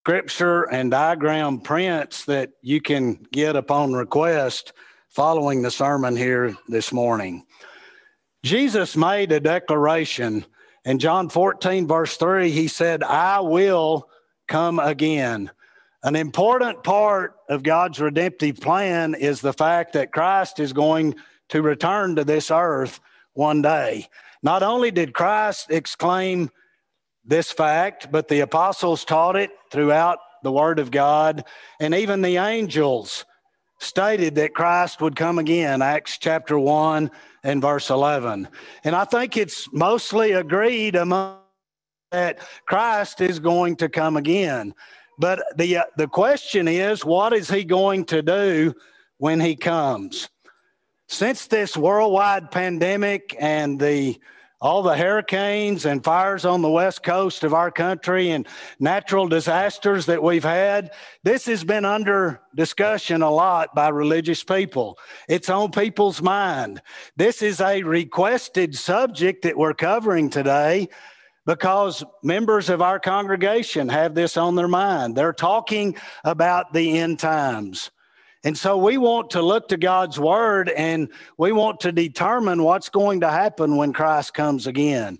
scripture and diagram prints that you can get upon request following the sermon here this morning. Jesus made a declaration in John 14, verse 3. He said, I will come again. An important part of God's redemptive plan is the fact that Christ is going to return to this earth one day. Not only did Christ exclaim this fact, but the apostles taught it throughout the Word of God, and even the angels stated that Christ would come again, Acts chapter 1 and verse 11. And I think it's mostly agreed among that Christ is going to come again. But the, uh, the question is, what is he going to do when he comes? Since this worldwide pandemic and the all the hurricanes and fires on the west coast of our country and natural disasters that we've had, this has been under discussion a lot by religious people. It's on people's mind. This is a requested subject that we're covering today because members of our congregation have this on their mind. They're talking about the end times. And so we want to look to God's word and we want to determine what's going to happen when Christ comes again.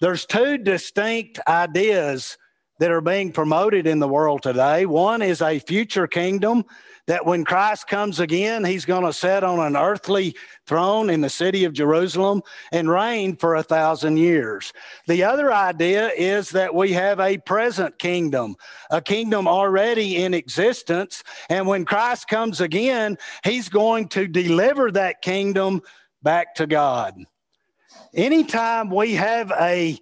There's two distinct ideas that are being promoted in the world today. One is a future kingdom that when Christ comes again, he's going to sit on an earthly throne in the city of Jerusalem and reign for a thousand years. The other idea is that we have a present kingdom, a kingdom already in existence. And when Christ comes again, he's going to deliver that kingdom back to God. Anytime we have a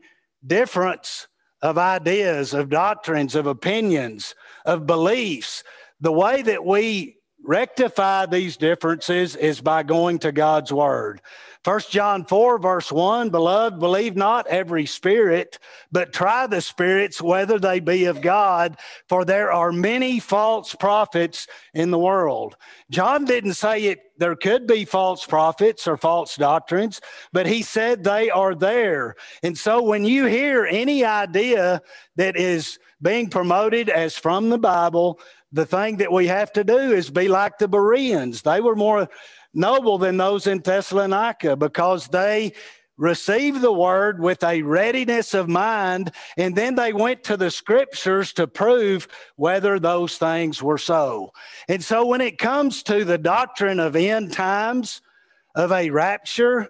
difference of ideas, of doctrines, of opinions, of beliefs, the way that we rectify these differences is by going to God's word. First John 4, verse 1 Beloved, believe not every spirit, but try the spirits whether they be of God, for there are many false prophets in the world. John didn't say it there could be false prophets or false doctrines, but he said they are there. And so when you hear any idea that is being promoted as from the Bible, the thing that we have to do is be like the Bereans. They were more noble than those in Thessalonica because they received the word with a readiness of mind, and then they went to the scriptures to prove whether those things were so. And so, when it comes to the doctrine of end times, of a rapture,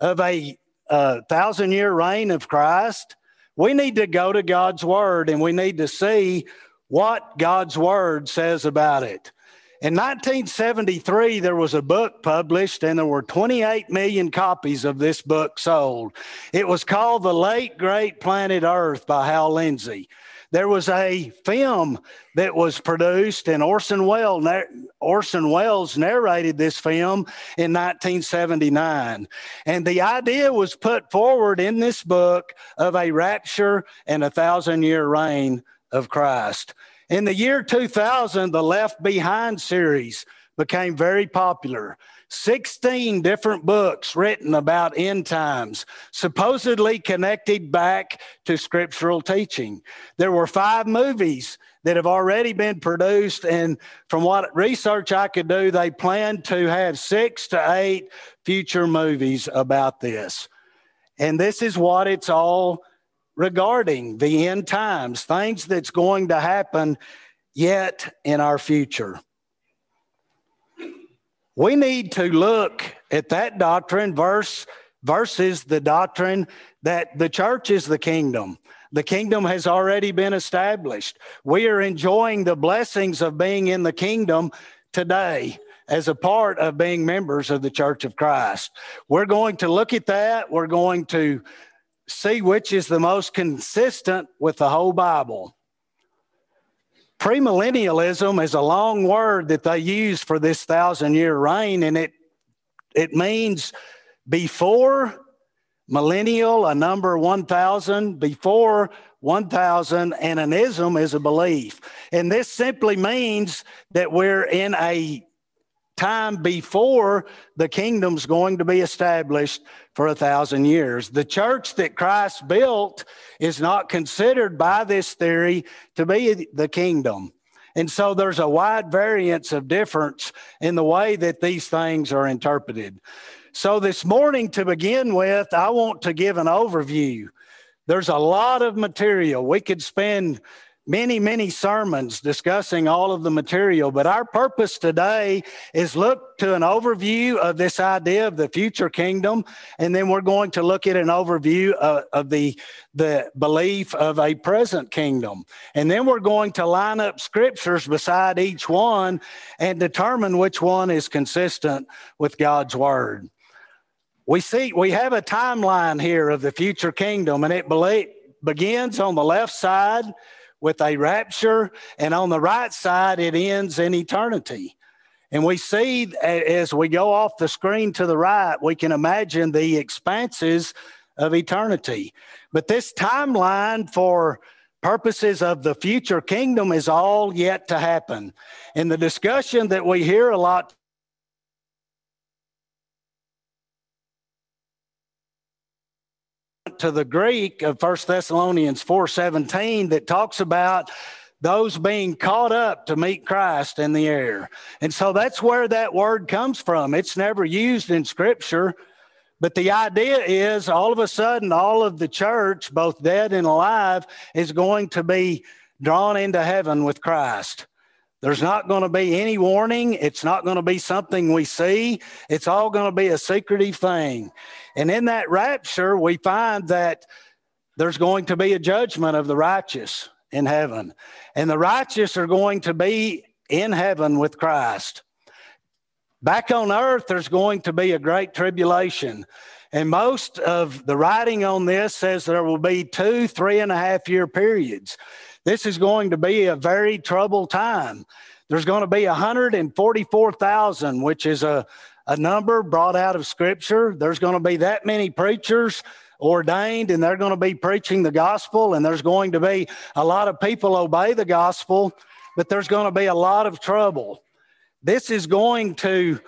of a uh, thousand year reign of Christ, we need to go to God's word and we need to see what God's word says about it. In 1973, there was a book published, and there were 28 million copies of this book sold. It was called The Late Great Planet Earth by Hal Lindsey. There was a film that was produced, and Orson Welles, Orson Welles narrated this film in 1979. And the idea was put forward in this book of a rapture and a thousand year reign of Christ. In the year 2000, the Left Behind series became very popular. 16 different books written about end times, supposedly connected back to scriptural teaching. There were five movies that have already been produced. And from what research I could do, they plan to have six to eight future movies about this. And this is what it's all regarding the end times, things that's going to happen yet in our future. We need to look at that doctrine verse versus the doctrine that the church is the kingdom. The kingdom has already been established. We are enjoying the blessings of being in the kingdom today as a part of being members of the Church of Christ. We're going to look at that. We're going to see which is the most consistent with the whole Bible. Premillennialism is a long word that they use for this thousand year reign, and it it means before millennial, a number 1000, before 1000, and an ism is a belief. And this simply means that we're in a time before the kingdom's going to be established for a thousand years. The church that Christ built is not considered by this theory to be the kingdom. And so there's a wide variance of difference in the way that these things are interpreted. So this morning, to begin with, I want to give an overview. There's a lot of material. We could spend many, many sermons discussing all of the material, but our purpose today is look to an overview of this idea of the future kingdom, and then we're going to look at an overview of, of the, the belief of a present kingdom. And then we're going to line up scriptures beside each one and determine which one is consistent with God's word. We see we have a timeline here of the future kingdom, and it begins on the left side with a rapture, and on the right side, it ends in eternity. And we see as we go off the screen to the right, we can imagine the expanses of eternity. But this timeline for purposes of the future kingdom is all yet to happen. In the discussion that we hear a lot to the Greek of First Thessalonians 4:17 that talks about those being caught up to meet Christ in the air. And so that's where that word comes from. It's never used in scripture, but the idea is all of a sudden all of the church, both dead and alive, is going to be drawn into heaven with Christ. There's not going to be any warning. It's not going to be something we see. It's all going to be a secretive thing. And in that rapture, we find that there's going to be a judgment of the righteous in heaven. And the righteous are going to be in heaven with Christ. Back on earth, there's going to be a great tribulation. And most of the writing on this says there will be two, three and a half year periods. This is going to be a very troubled time. There's going to be 144,000, which is a, a number brought out of Scripture. There's going to be that many preachers ordained, and they're going to be preaching the gospel, and there's going to be a lot of people obey the gospel, but there's going to be a lot of trouble. This is going to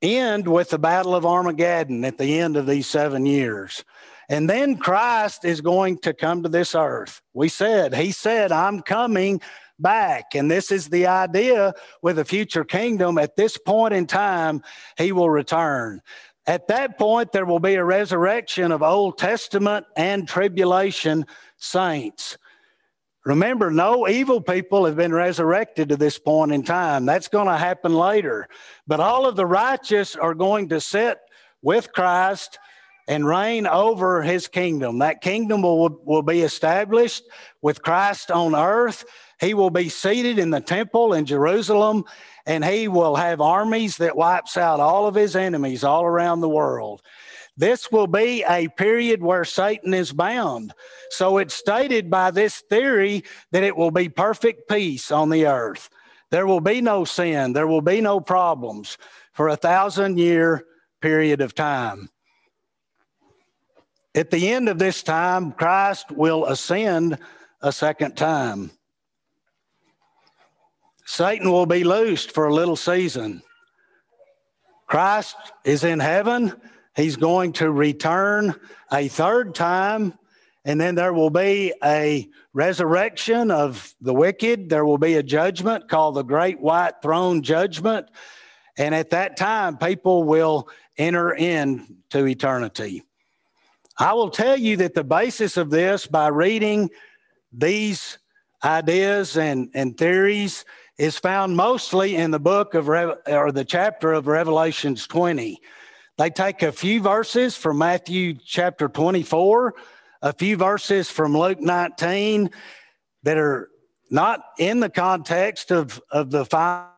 end with the Battle of Armageddon at the end of these seven years. And then Christ is going to come to this earth. We said, He said, I'm coming back. And this is the idea with the future kingdom. At this point in time, He will return. At that point, there will be a resurrection of Old Testament and tribulation saints. Remember, no evil people have been resurrected to this point in time. That's going to happen later. But all of the righteous are going to sit with Christ and reign over his kingdom. That kingdom will, will be established with Christ on earth. He will be seated in the temple in Jerusalem, and he will have armies that wipes out all of his enemies all around the world. This will be a period where Satan is bound. So it's stated by this theory that it will be perfect peace on the earth. There will be no sin, there will be no problems for a thousand year period of time. At the end of this time, Christ will ascend a second time. Satan will be loosed for a little season. Christ is in heaven. He's going to return a third time, and then there will be a resurrection of the wicked. There will be a judgment called the Great White Throne Judgment. And at that time, people will enter into eternity. I will tell you that the basis of this, by reading these ideas and, and theories, is found mostly in the book of Re- or the chapter of Revelations 20. They take a few verses from Matthew chapter 24, a few verses from Luke 19 that are not in the context of, of the five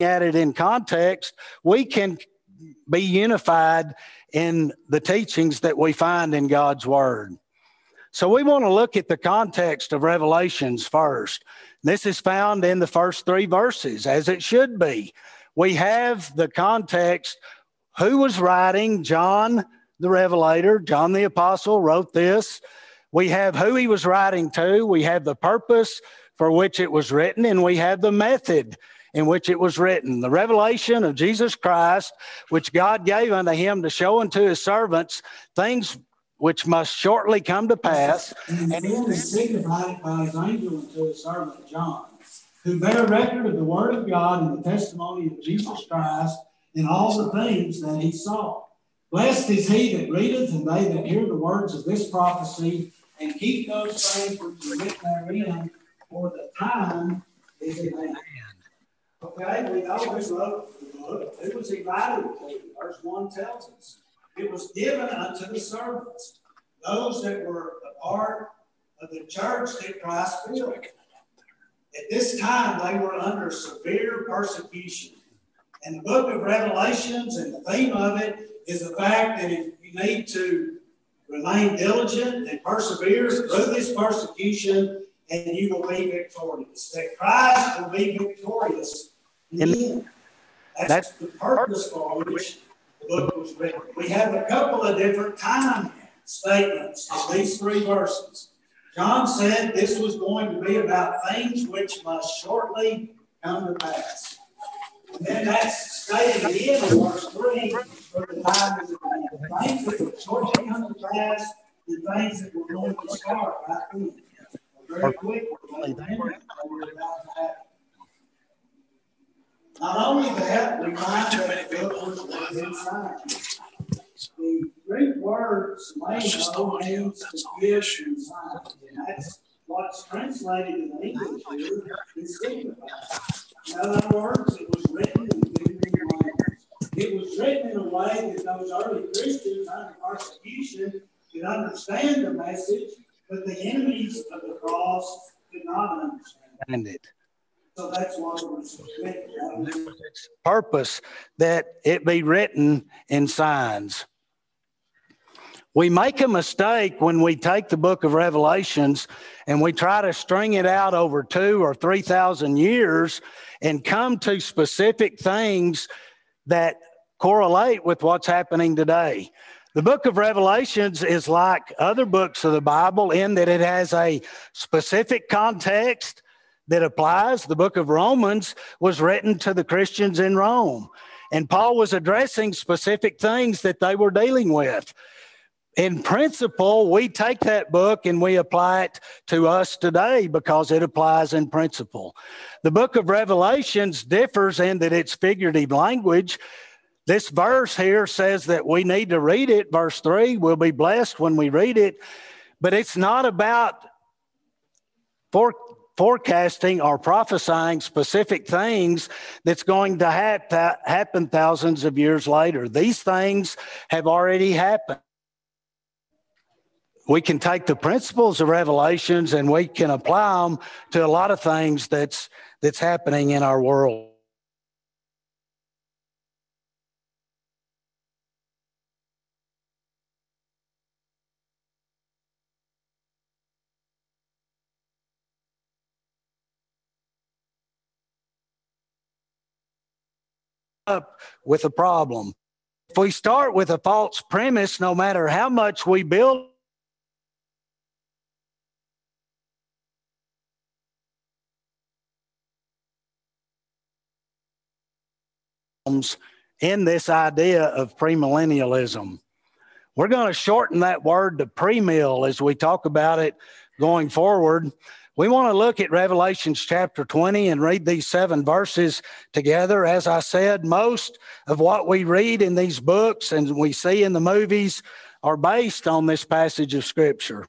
at it in context, we can be unified in the teachings that we find in God's Word. So we want to look at the context of Revelations first. This is found in the first three verses, as it should be. We have the context who was writing, John the Revelator, John the Apostle wrote this. We have who he was writing to, we have the purpose for which it was written, and we have the method in which it was written. The revelation of Jesus Christ, which God gave unto him to show unto his servants things which must shortly come to pass. And then is signified by his angel unto his servant John, who bear record of the word of God and the testimony of Jesus Christ in all the things that he saw. Blessed is he that readeth and they that hear the words of this prophecy and keep those things which are written therein, for the time is at hand. Okay, we know who wrote the book. Who was writing to? Verse 1 tells us. It was given unto the servants, those that were a part of the church that Christ built. At this time, they were under severe persecution. And the book of Revelations and the theme of it is the fact that you need to remain diligent and persevere through this persecution, and you will be victorious. That Christ will be victorious in the end. That's, That's the purpose for which the book was written. We have a couple of different time statements in these three verses. John said this was going to be about things which must shortly come to pass. And then that's stated again in verse 3 for the time is at hand. Things that will shortly come to pass the things that were going to start right then. Not only that, we find too many people inside. The Greek word "slamo" means to give inside, and that's what's translated in English here is signified. In other words, it was written in Hebrew language. It was written in a way that those early Christians under persecution could understand the message, but the enemies of the cross could not understand it. So that's why it was written. Purpose that it be written in signs. We make a mistake when we take the book of Revelations and we try to string it out over two or 3,000 years and come to specific things that correlate with what's happening today. The book of Revelations is like other books of the Bible in that it has a specific context that applies. The book of Romans was written to the Christians in Rome, and Paul was addressing specific things that they were dealing with. In principle, we take that book and we apply it to us today because it applies in principle. The book of Revelations differs in that it's figurative language. This verse here says that we need to read it. Verse 3 we'll be blessed when we read it, but it's not about for forecasting or prophesying specific things that's going to happen thousands of years later. These things have already happened. We can take the principles of revelations and we can apply them to a lot of things that's that's happening in our world. Up with a problem. If we start with a false premise, no matter how much we build in this idea of premillennialism. We're going to shorten that word to premill as we talk about it going forward. We want to look at Revelations chapter 20 and read these seven verses together. As I said, most of what we read in these books and we see in the movies are based on this passage of Scripture.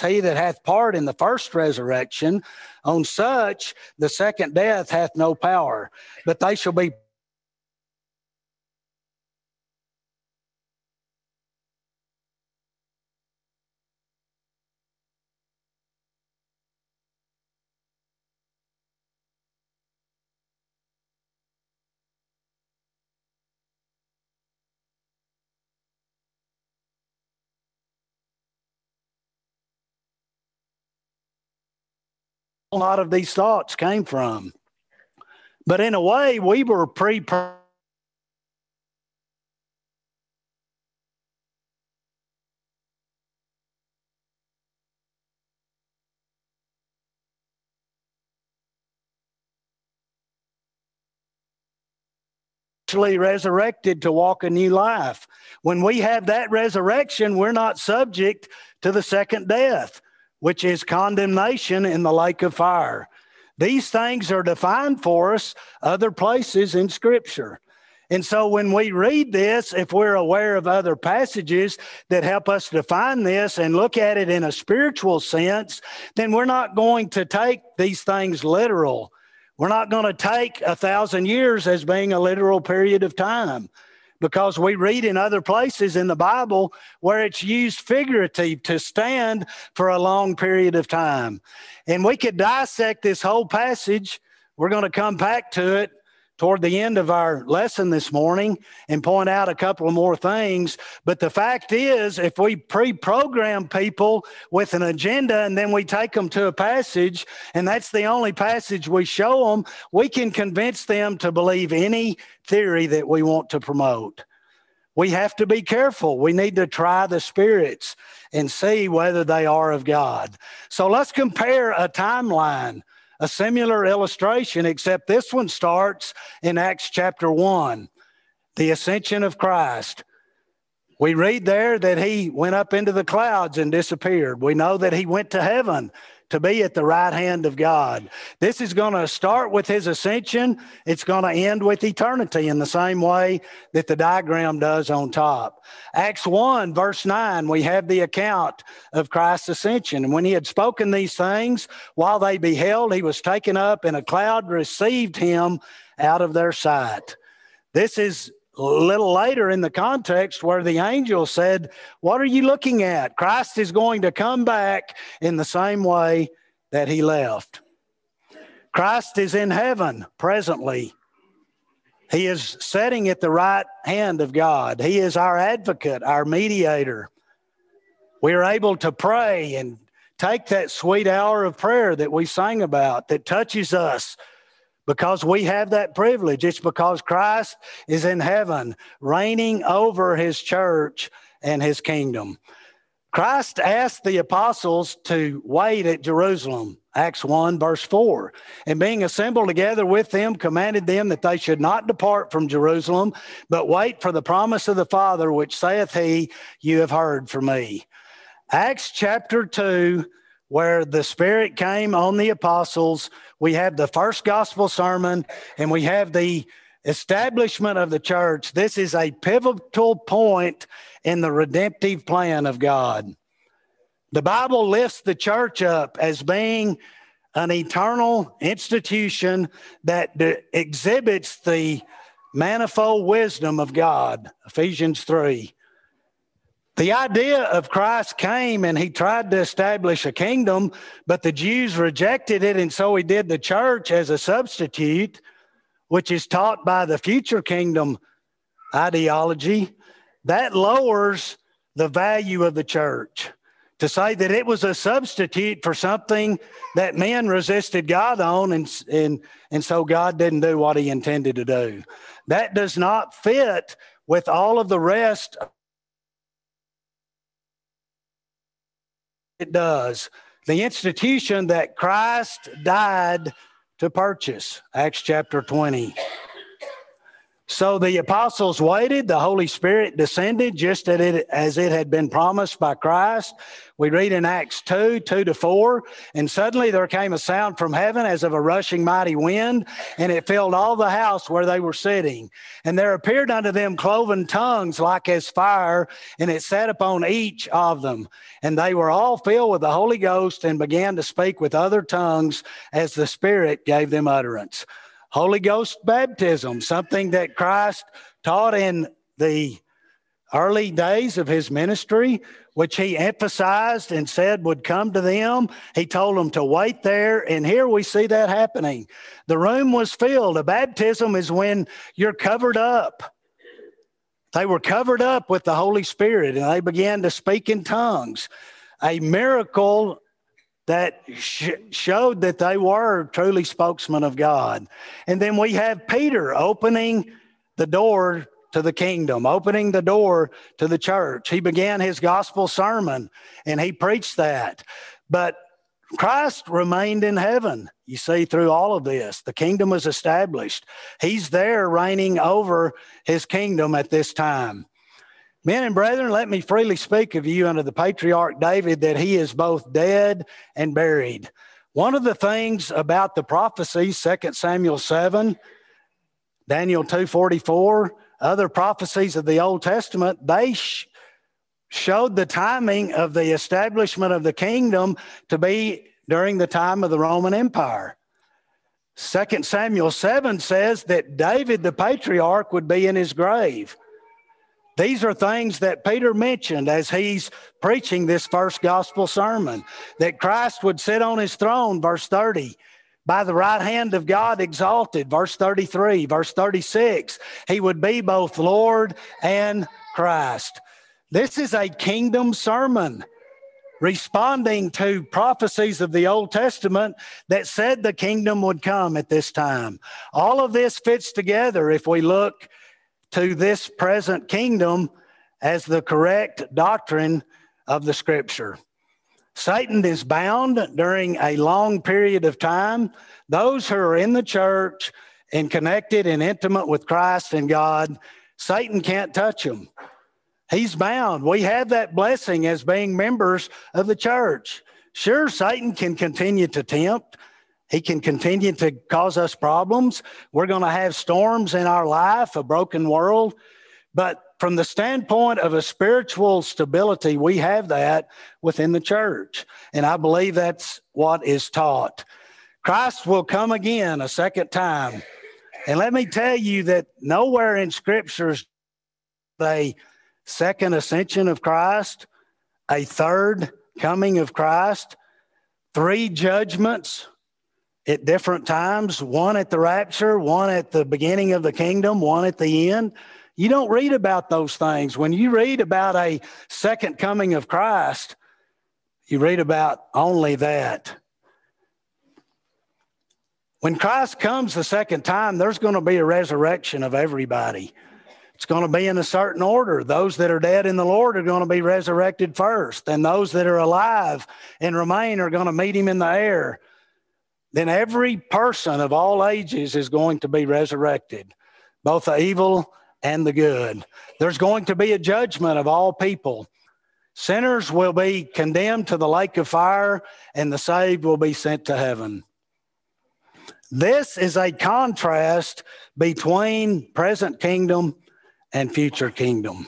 he that hath part in the first resurrection. On such the second death hath no power, but they shall be a lot of these thoughts came from. But in a way, we were pre resurrected to walk a new life. When we have that resurrection, we're not subject to the second death which is condemnation in the lake of fire. These things are defined for us other places in Scripture. And so when we read this, if we're aware of other passages that help us define this and look at it in a spiritual sense, then we're not going to take these things literal. We're not going to take a thousand years as being a literal period of time because we read in other places in the Bible where it's used figurative to stand for a long period of time. And we could dissect this whole passage. We're going to come back to it toward the end of our lesson this morning and point out a couple of more things. But the fact is, if we pre program people with an agenda and then we take them to a passage, and that's the only passage we show them, we can convince them to believe any theory that we want to promote. We have to be careful. We need to try the spirits and see whether they are of God. So let's compare a timeline a similar illustration, except this one starts in Acts chapter 1, the ascension of Christ. We read there that he went up into the clouds and disappeared. We know that he went to heaven to be at the right hand of God. This is going to start with his ascension. It's going to end with eternity in the same way that the diagram does on top. Acts 1, verse 9, we have the account of Christ's ascension. And when he had spoken these things, while they beheld, he was taken up, and a cloud received him out of their sight. This is a little later in the context where the angel said, What are you looking at? Christ is going to come back in the same way that he left. Christ is in heaven presently. He is sitting at the right hand of God. He is our advocate, our mediator. We are able to pray and take that sweet hour of prayer that we sang about that touches us because we have that privilege. It's because Christ is in heaven, reigning over his church and his kingdom. Christ asked the apostles to wait at Jerusalem, Acts 1, verse 4. And being assembled together with them, commanded them that they should not depart from Jerusalem, but wait for the promise of the Father, which saith he, You have heard from me. Acts chapter 2 where the Spirit came on the apostles. We have the first gospel sermon and we have the establishment of the church. This is a pivotal point in the redemptive plan of God. The Bible lifts the church up as being an eternal institution that exhibits the manifold wisdom of God. Ephesians 3. The idea of Christ came and he tried to establish a kingdom, but the Jews rejected it. And so he did the church as a substitute, which is taught by the future kingdom ideology. That lowers the value of the church. To say that it was a substitute for something that men resisted God on, and, and, and so God didn't do what he intended to do. That does not fit with all of the rest it does. The institution that Christ died to purchase, Acts chapter 20. So the apostles waited, the Holy Spirit descended just as it had been promised by Christ. We read in Acts 2 2 to 4, and suddenly there came a sound from heaven as of a rushing mighty wind, and it filled all the house where they were sitting. And there appeared unto them cloven tongues like as fire, and it sat upon each of them. And they were all filled with the Holy Ghost and began to speak with other tongues as the Spirit gave them utterance. Holy Ghost baptism, something that Christ taught in the early days of his ministry, which he emphasized and said would come to them. He told them to wait there. And here we see that happening. The room was filled. A baptism is when you're covered up. They were covered up with the Holy Spirit and they began to speak in tongues. A miracle that sh- showed that they were truly spokesmen of God. And then we have Peter opening the door to the kingdom, opening the door to the church. He began his gospel sermon and he preached that. But Christ remained in heaven. You see, through all of this, the kingdom was established. He's there reigning over his kingdom at this time. Men and brethren, let me freely speak of you under the patriarch David that he is both dead and buried. One of the things about the prophecies, 2 Samuel 7, Daniel 244, other prophecies of the Old Testament, they sh- showed the timing of the establishment of the kingdom to be during the time of the Roman Empire. 2 Samuel 7 says that David the patriarch would be in his grave. These are things that Peter mentioned as he's preaching this first gospel sermon that Christ would sit on his throne, verse 30, by the right hand of God exalted, verse 33, verse 36. He would be both Lord and Christ. This is a kingdom sermon responding to prophecies of the Old Testament that said the kingdom would come at this time. All of this fits together if we look to this present kingdom as the correct doctrine of the scripture. Satan is bound during a long period of time. Those who are in the church and connected and intimate with Christ and God, Satan can't touch them. He's bound. We have that blessing as being members of the church. Sure, Satan can continue to tempt, he can continue to cause us problems. We're going to have storms in our life, a broken world. But from the standpoint of a spiritual stability, we have that within the church. And I believe that's what is taught. Christ will come again a second time. And let me tell you that nowhere in scriptures the second ascension of Christ, a third coming of Christ, three judgments, at different times one at the rapture, one at the beginning of the kingdom, one at the end. You don't read about those things. When you read about a second coming of Christ, you read about only that. When Christ comes the second time, there's going to be a resurrection of everybody. It's going to be in a certain order. Those that are dead in the Lord are going to be resurrected first, and those that are alive and remain are going to meet him in the air then every person of all ages is going to be resurrected, both the evil and the good. There's going to be a judgment of all people. Sinners will be condemned to the lake of fire, and the saved will be sent to heaven. This is a contrast between present kingdom and future kingdom.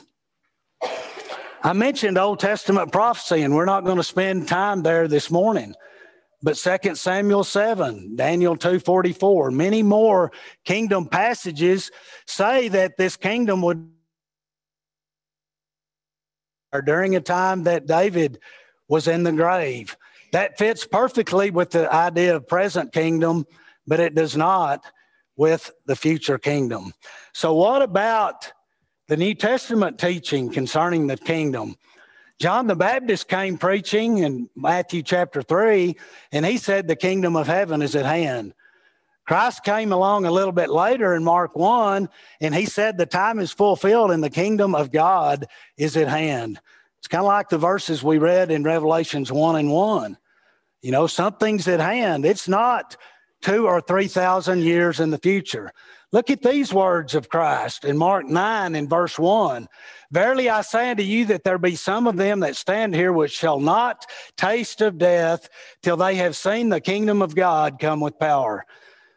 I mentioned Old Testament prophecy, and we're not going to spend time there this morning but Second Samuel 7, Daniel 2:44, many more kingdom passages say that this kingdom would or during a time that David was in the grave. That fits perfectly with the idea of present kingdom, but it does not with the future kingdom. So what about the New Testament teaching concerning the kingdom? John the Baptist came preaching in Matthew chapter 3, and he said, The kingdom of heaven is at hand. Christ came along a little bit later in Mark 1, and he said, The time is fulfilled and the kingdom of God is at hand. It's kind of like the verses we read in Revelations 1 and 1. You know, something's at hand. It's not two or 3,000 years in the future. Look at these words of Christ in Mark 9 in verse 1. Verily I say unto you that there be some of them that stand here which shall not taste of death till they have seen the kingdom of God come with power.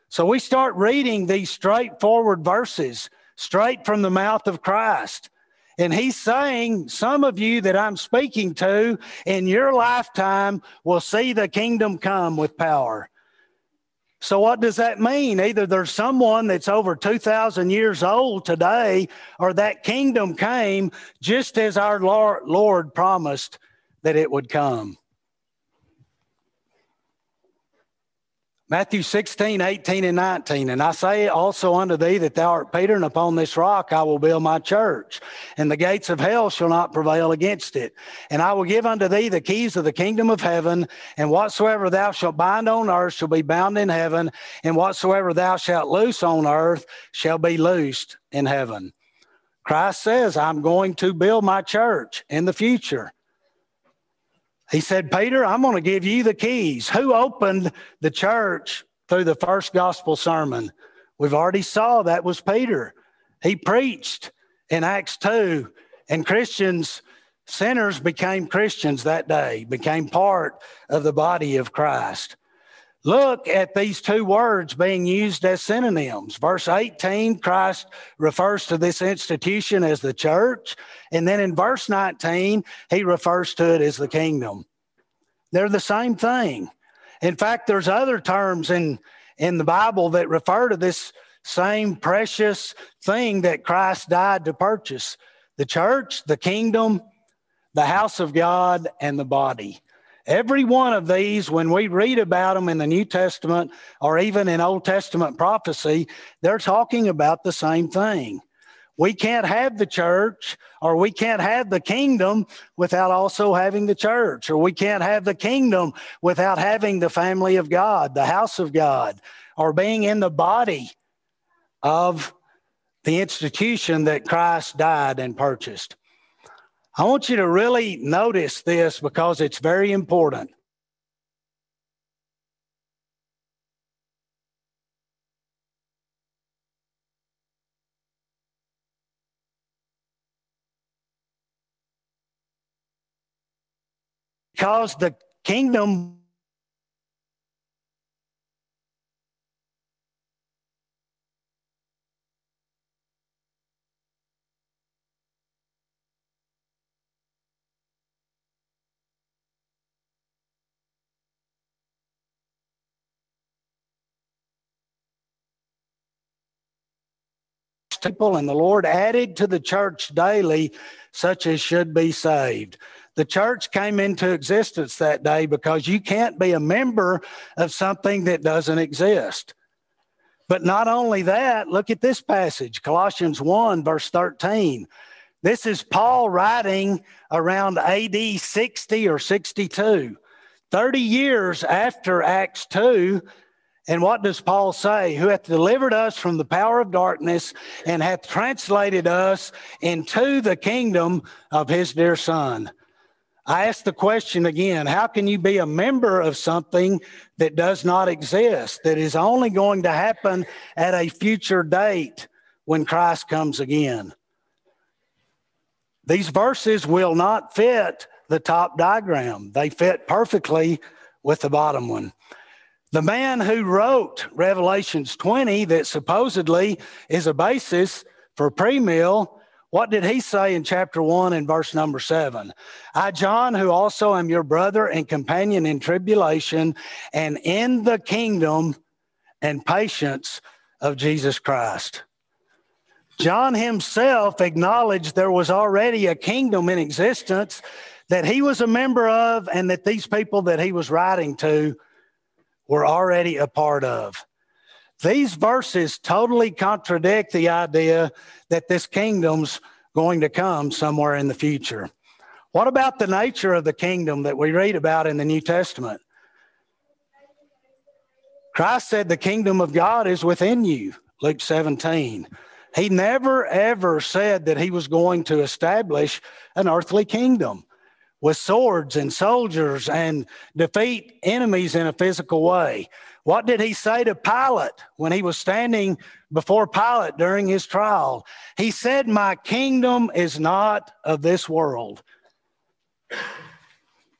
So we start reading these straightforward verses straight from the mouth of Christ. And he's saying, some of you that I'm speaking to in your lifetime will see the kingdom come with power. So, what does that mean? Either there's someone that's over 2,000 years old today, or that kingdom came just as our Lord promised that it would come. Matthew 16, 18, and 19. And I say also unto thee that thou art Peter, and upon this rock I will build my church, and the gates of hell shall not prevail against it. And I will give unto thee the keys of the kingdom of heaven, and whatsoever thou shalt bind on earth shall be bound in heaven, and whatsoever thou shalt loose on earth shall be loosed in heaven. Christ says, I'm going to build my church in the future. He said, Peter, I'm going to give you the keys. Who opened the church through the first gospel sermon? We've already saw that was Peter. He preached in Acts 2, and Christians, sinners became Christians that day, became part of the body of Christ. Look at these two words being used as synonyms. Verse 18, Christ refers to this institution as the church. And then in verse 19, he refers to it as the kingdom. They're the same thing. In fact, there's other terms in, in the Bible that refer to this same precious thing that Christ died to purchase the church, the kingdom, the house of God, and the body. Every one of these, when we read about them in the New Testament or even in Old Testament prophecy, they're talking about the same thing. We can't have the church or we can't have the kingdom without also having the church, or we can't have the kingdom without having the family of God, the house of God, or being in the body of the institution that Christ died and purchased. I want you to really notice this because it's very important. Because the kingdom people, and the Lord added to the church daily such as should be saved. The church came into existence that day because you can't be a member of something that doesn't exist. But not only that, look at this passage, Colossians 1, verse 13. This is Paul writing around AD 60 or 62, 30 years after Acts 2 and what does Paul say? Who hath delivered us from the power of darkness and hath translated us into the kingdom of his dear Son. I ask the question again how can you be a member of something that does not exist, that is only going to happen at a future date when Christ comes again? These verses will not fit the top diagram, they fit perfectly with the bottom one. The man who wrote Revelations 20, that supposedly is a basis for premill, what did he say in chapter 1 and verse number 7? I, John, who also am your brother and companion in tribulation and in the kingdom and patience of Jesus Christ. John himself acknowledged there was already a kingdom in existence that he was a member of and that these people that he was writing to were already a part of. These verses totally contradict the idea that this kingdom's going to come somewhere in the future. What about the nature of the kingdom that we read about in the New Testament? Christ said the kingdom of God is within you, Luke 17. He never ever said that he was going to establish an earthly kingdom. With swords and soldiers and defeat enemies in a physical way. What did he say to Pilate when he was standing before Pilate during his trial? He said, My kingdom is not of this world.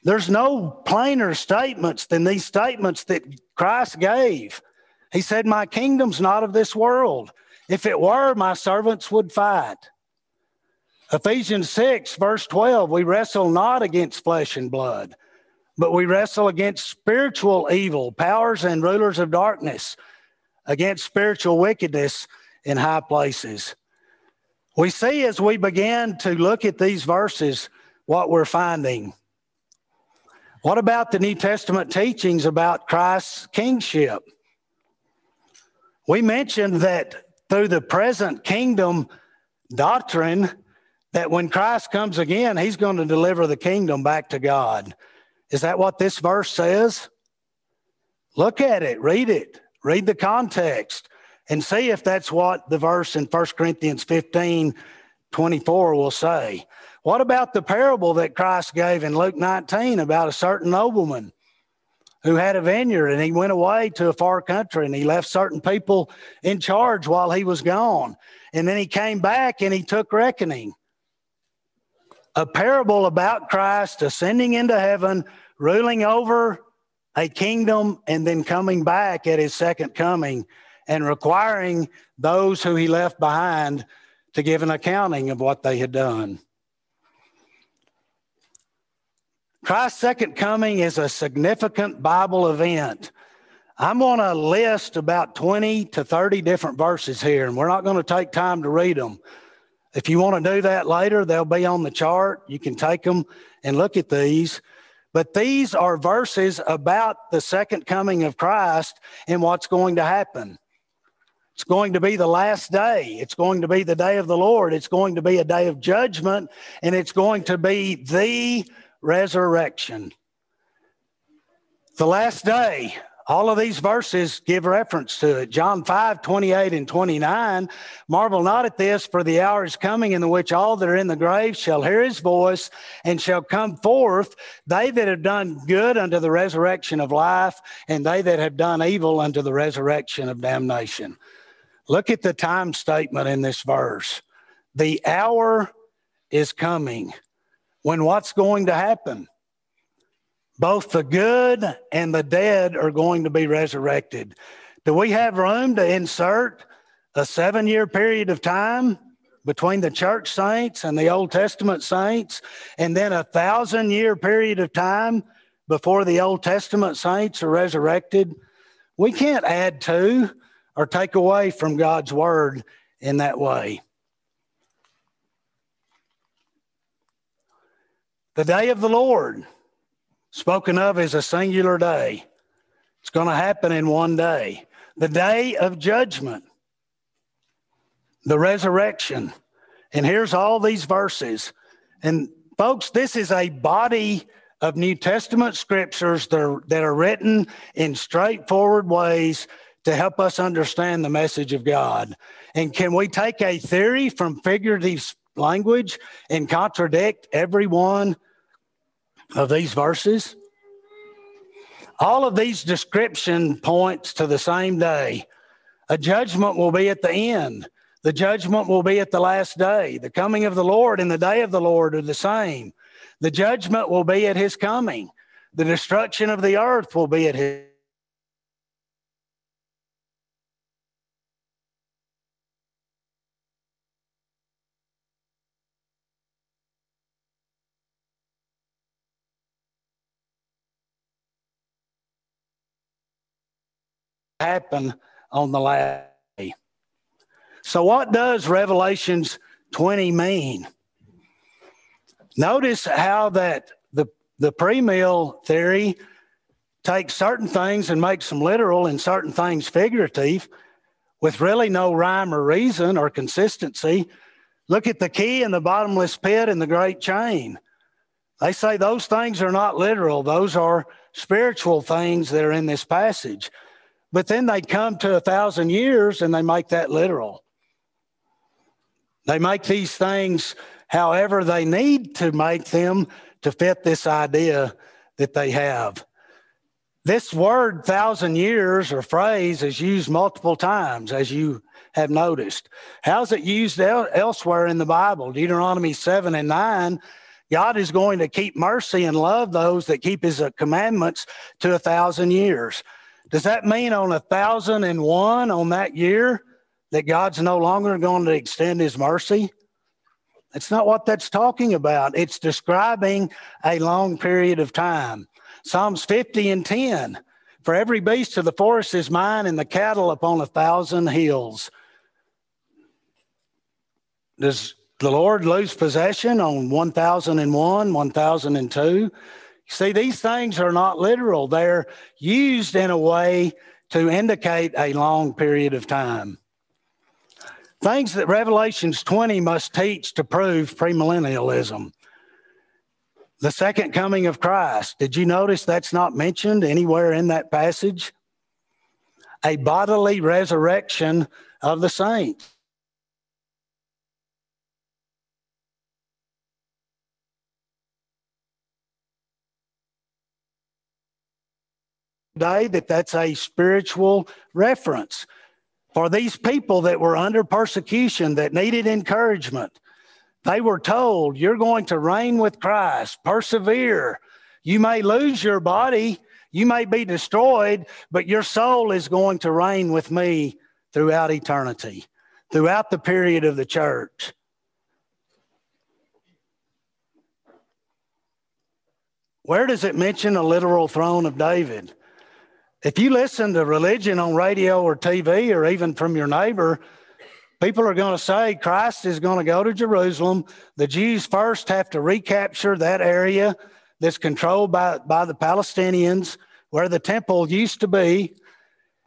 There's no plainer statements than these statements that Christ gave. He said, My kingdom's not of this world. If it were, my servants would fight. Ephesians 6, verse 12, we wrestle not against flesh and blood, but we wrestle against spiritual evil, powers and rulers of darkness, against spiritual wickedness in high places. We see as we begin to look at these verses what we're finding. What about the New Testament teachings about Christ's kingship? We mentioned that through the present kingdom doctrine, that when Christ comes again, he's going to deliver the kingdom back to God. Is that what this verse says? Look at it, read it, read the context, and see if that's what the verse in 1 Corinthians 15 24 will say. What about the parable that Christ gave in Luke 19 about a certain nobleman who had a vineyard and he went away to a far country and he left certain people in charge while he was gone? And then he came back and he took reckoning a parable about Christ ascending into heaven, ruling over a kingdom, and then coming back at his second coming and requiring those who he left behind to give an accounting of what they had done. Christ's second coming is a significant Bible event. I'm going to list about 20 to 30 different verses here, and we're not going to take time to read them. If you want to do that later, they'll be on the chart. You can take them and look at these. But these are verses about the second coming of Christ and what's going to happen. It's going to be the last day. It's going to be the day of the Lord. It's going to be a day of judgment, and it's going to be the resurrection. The last day, all of these verses give reference to it. John 5, 28 and 29. Marvel not at this, for the hour is coming in which all that are in the grave shall hear his voice and shall come forth, they that have done good unto the resurrection of life, and they that have done evil unto the resurrection of damnation. Look at the time statement in this verse. The hour is coming when what's going to happen? Both the good and the dead are going to be resurrected. Do we have room to insert a seven year period of time between the church saints and the Old Testament saints, and then a thousand year period of time before the Old Testament saints are resurrected? We can't add to or take away from God's word in that way. The day of the Lord spoken of as a singular day. It's going to happen in one day. The day of judgment, the resurrection. And here's all these verses. And folks, this is a body of New Testament scriptures that are, that are written in straightforward ways to help us understand the message of God. And can we take a theory from figurative language and contradict every one of these verses. All of these description points to the same day. A judgment will be at the end. The judgment will be at the last day. The coming of the Lord and the day of the Lord are the same. The judgment will be at his coming. The destruction of the earth will be at his happen on the last day. So, what does Revelations 20 mean? Notice how that the, the pre-mill theory takes certain things and makes them literal and certain things figurative with really no rhyme or reason or consistency. Look at the key and the bottomless pit and the great chain. They say those things are not literal, those are spiritual things that are in this passage. But then they come to a thousand years and they make that literal. They make these things however they need to make them to fit this idea that they have. This word, thousand years or phrase, is used multiple times, as you have noticed. How's it used el- elsewhere in the Bible? Deuteronomy 7 and 9. God is going to keep mercy and love those that keep his commandments to a thousand years. Does that mean on a thousand and one on that year that God's no longer going to extend his mercy? It's not what that's talking about. It's describing a long period of time. Psalms 50 and 10. For every beast of the forest is mine, and the cattle upon a thousand hills. Does the Lord lose possession on 1001, 1002? See, these things are not literal. They're used in a way to indicate a long period of time. Things that Revelations 20 must teach to prove premillennialism. The second coming of Christ. Did you notice that's not mentioned anywhere in that passage? A bodily resurrection of the saints. Today, that that's a spiritual reference for these people that were under persecution that needed encouragement they were told, You're going to reign with Christ, persevere. You may lose your body, you may be destroyed, but your soul is going to reign with me throughout eternity, throughout the period of the church. Where does it mention a literal throne of David? If you listen to religion on radio or TV or even from your neighbor, People are going to say Christ is going to go to Jerusalem. The Jews first have to recapture that area that's controlled by, by the Palestinians where the temple used to be.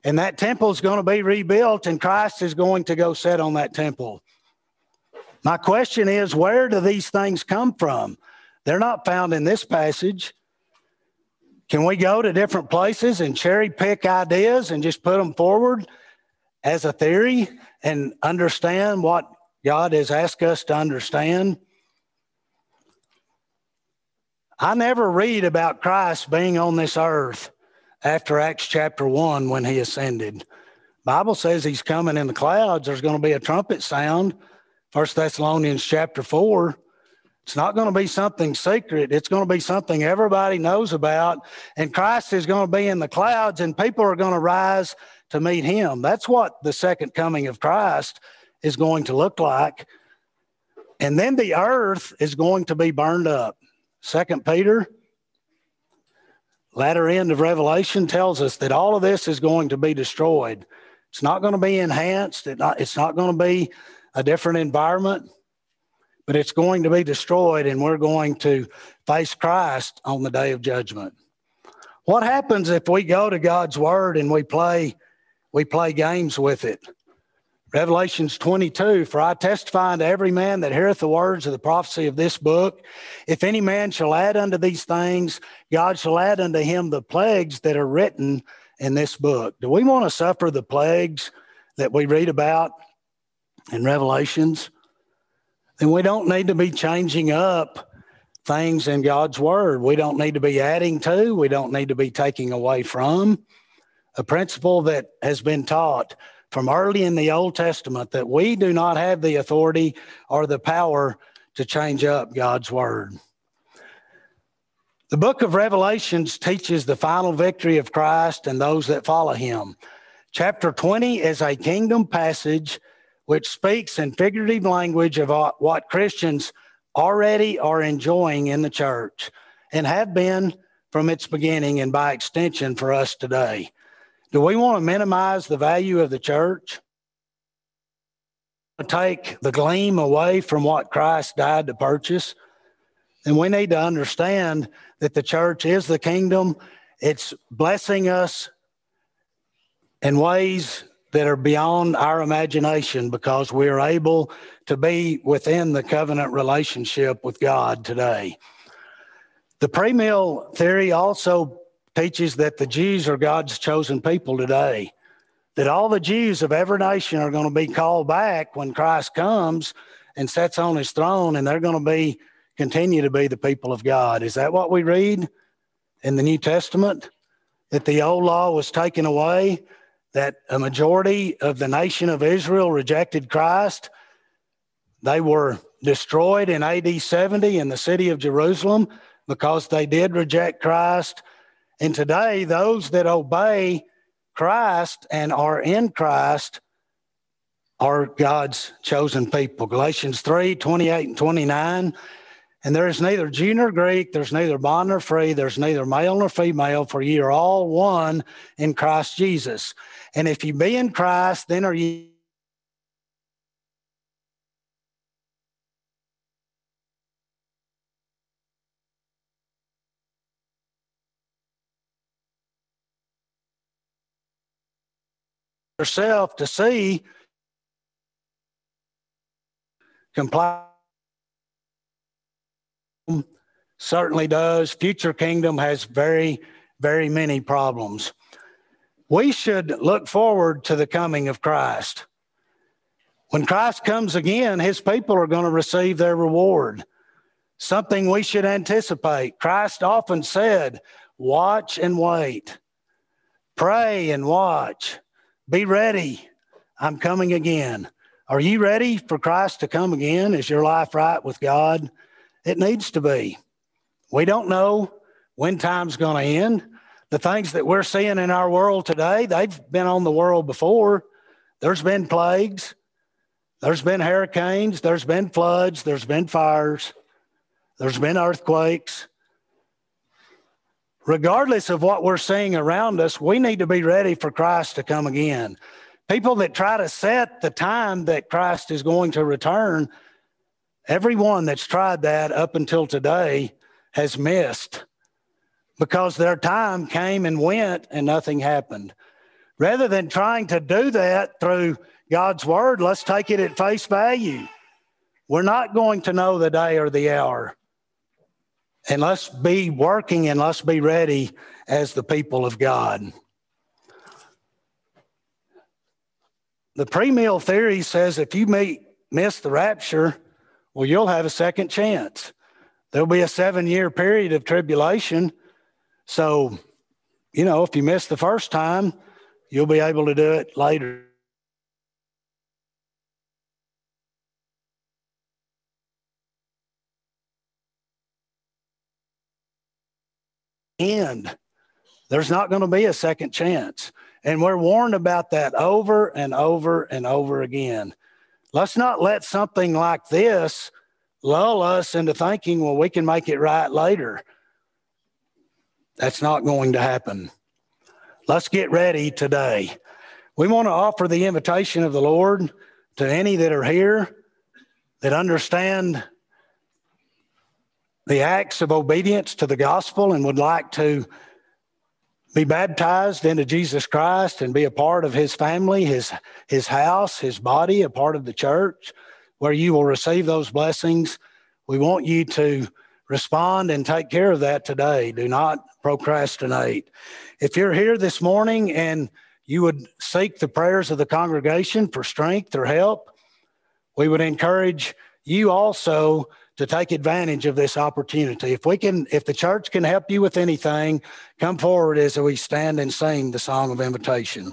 And that temple is going to be rebuilt, and Christ is going to go sit on that temple. My question is where do these things come from? They're not found in this passage. Can we go to different places and cherry pick ideas and just put them forward as a theory? and understand what God has asked us to understand. I never read about Christ being on this earth after Acts chapter 1 when he ascended. Bible says he's coming in the clouds. There's going to be a trumpet sound. First Thessalonians chapter 4. It's not going to be something secret. It's going to be something everybody knows about. And Christ is going to be in the clouds, and people are going to rise to meet him. That's what the second coming of Christ is going to look like. And then the earth is going to be burned up. Second Peter, latter end of Revelation tells us that all of this is going to be destroyed. It's not going to be enhanced. It's not going to be a different environment, but it's going to be destroyed, and we're going to face Christ on the day of judgment. What happens if we go to God's word and we play we play games with it. Revelations 22 For I testify unto every man that heareth the words of the prophecy of this book. If any man shall add unto these things, God shall add unto him the plagues that are written in this book. Do we want to suffer the plagues that we read about in Revelations? Then we don't need to be changing up things in God's word. We don't need to be adding to, we don't need to be taking away from a principle that has been taught from early in the Old Testament that we do not have the authority or the power to change up God's word. The book of Revelations teaches the final victory of Christ and those that follow him. Chapter 20 is a kingdom passage which speaks in figurative language of uh, what Christians already are enjoying in the church and have been from its beginning and by extension for us today. Do we want to minimize the value of the church? Take the gleam away from what Christ died to purchase? Then we need to understand that the church is the kingdom. It's blessing us in ways that are beyond our imagination because we are able to be within the covenant relationship with God today. The premill theory also teaches that the Jews are God's chosen people today, that all the Jews of every nation are going to be called back when Christ comes and sits on his throne, and they're going to be continue to be the people of God. Is that what we read in the New Testament? That the old law was taken away, that a majority of the nation of Israel rejected Christ. They were destroyed in AD 70 in the city of Jerusalem because they did reject Christ. And today, those that obey Christ and are in Christ are God's chosen people. Galatians 3 28 and 29. And there is neither Jew nor Greek, there's neither bond nor free, there's neither male nor female, for ye are all one in Christ Jesus. And if you be in Christ, then are you. yourself to see comply certainly does future kingdom has very very many problems we should look forward to the coming of christ when christ comes again his people are going to receive their reward something we should anticipate christ often said watch and wait pray and watch be ready. I'm coming again. Are you ready for Christ to come again? Is your life right with God? It needs to be. We don't know when time's going to end. The things that we're seeing in our world today, they've been on the world before. There's been plagues, there's been hurricanes, there's been floods, there's been fires, there's been earthquakes. Regardless of what we're seeing around us, we need to be ready for Christ to come again. People that try to set the time that Christ is going to return, everyone that's tried that up until today has missed because their time came and went and nothing happened. Rather than trying to do that through God's word, let's take it at face value. We're not going to know the day or the hour. And let's be working and let's be ready as the people of God. The premill theory says if you meet, miss the rapture, well, you'll have a second chance. There'll be a seven year period of tribulation. So, you know, if you miss the first time, you'll be able to do it later. end. There's not going to be a second chance. And we're warned about that over and over and over again. Let's not let something like this lull us into thinking, well, we can make it right later. That's not going to happen. Let's get ready today. We want to offer the invitation of the Lord to any that are here that understand the acts of obedience to the gospel and would like to be baptized into Jesus Christ and be a part of his family, his, his house, his body, a part of the church, where you will receive those blessings. We want you to respond and take care of that today. Do not procrastinate. If you're here this morning and you would seek the prayers of the congregation for strength or help, we would encourage you also to take advantage of this opportunity. If we can, if the church can help you with anything, come forward as we stand and sing the song of invitation.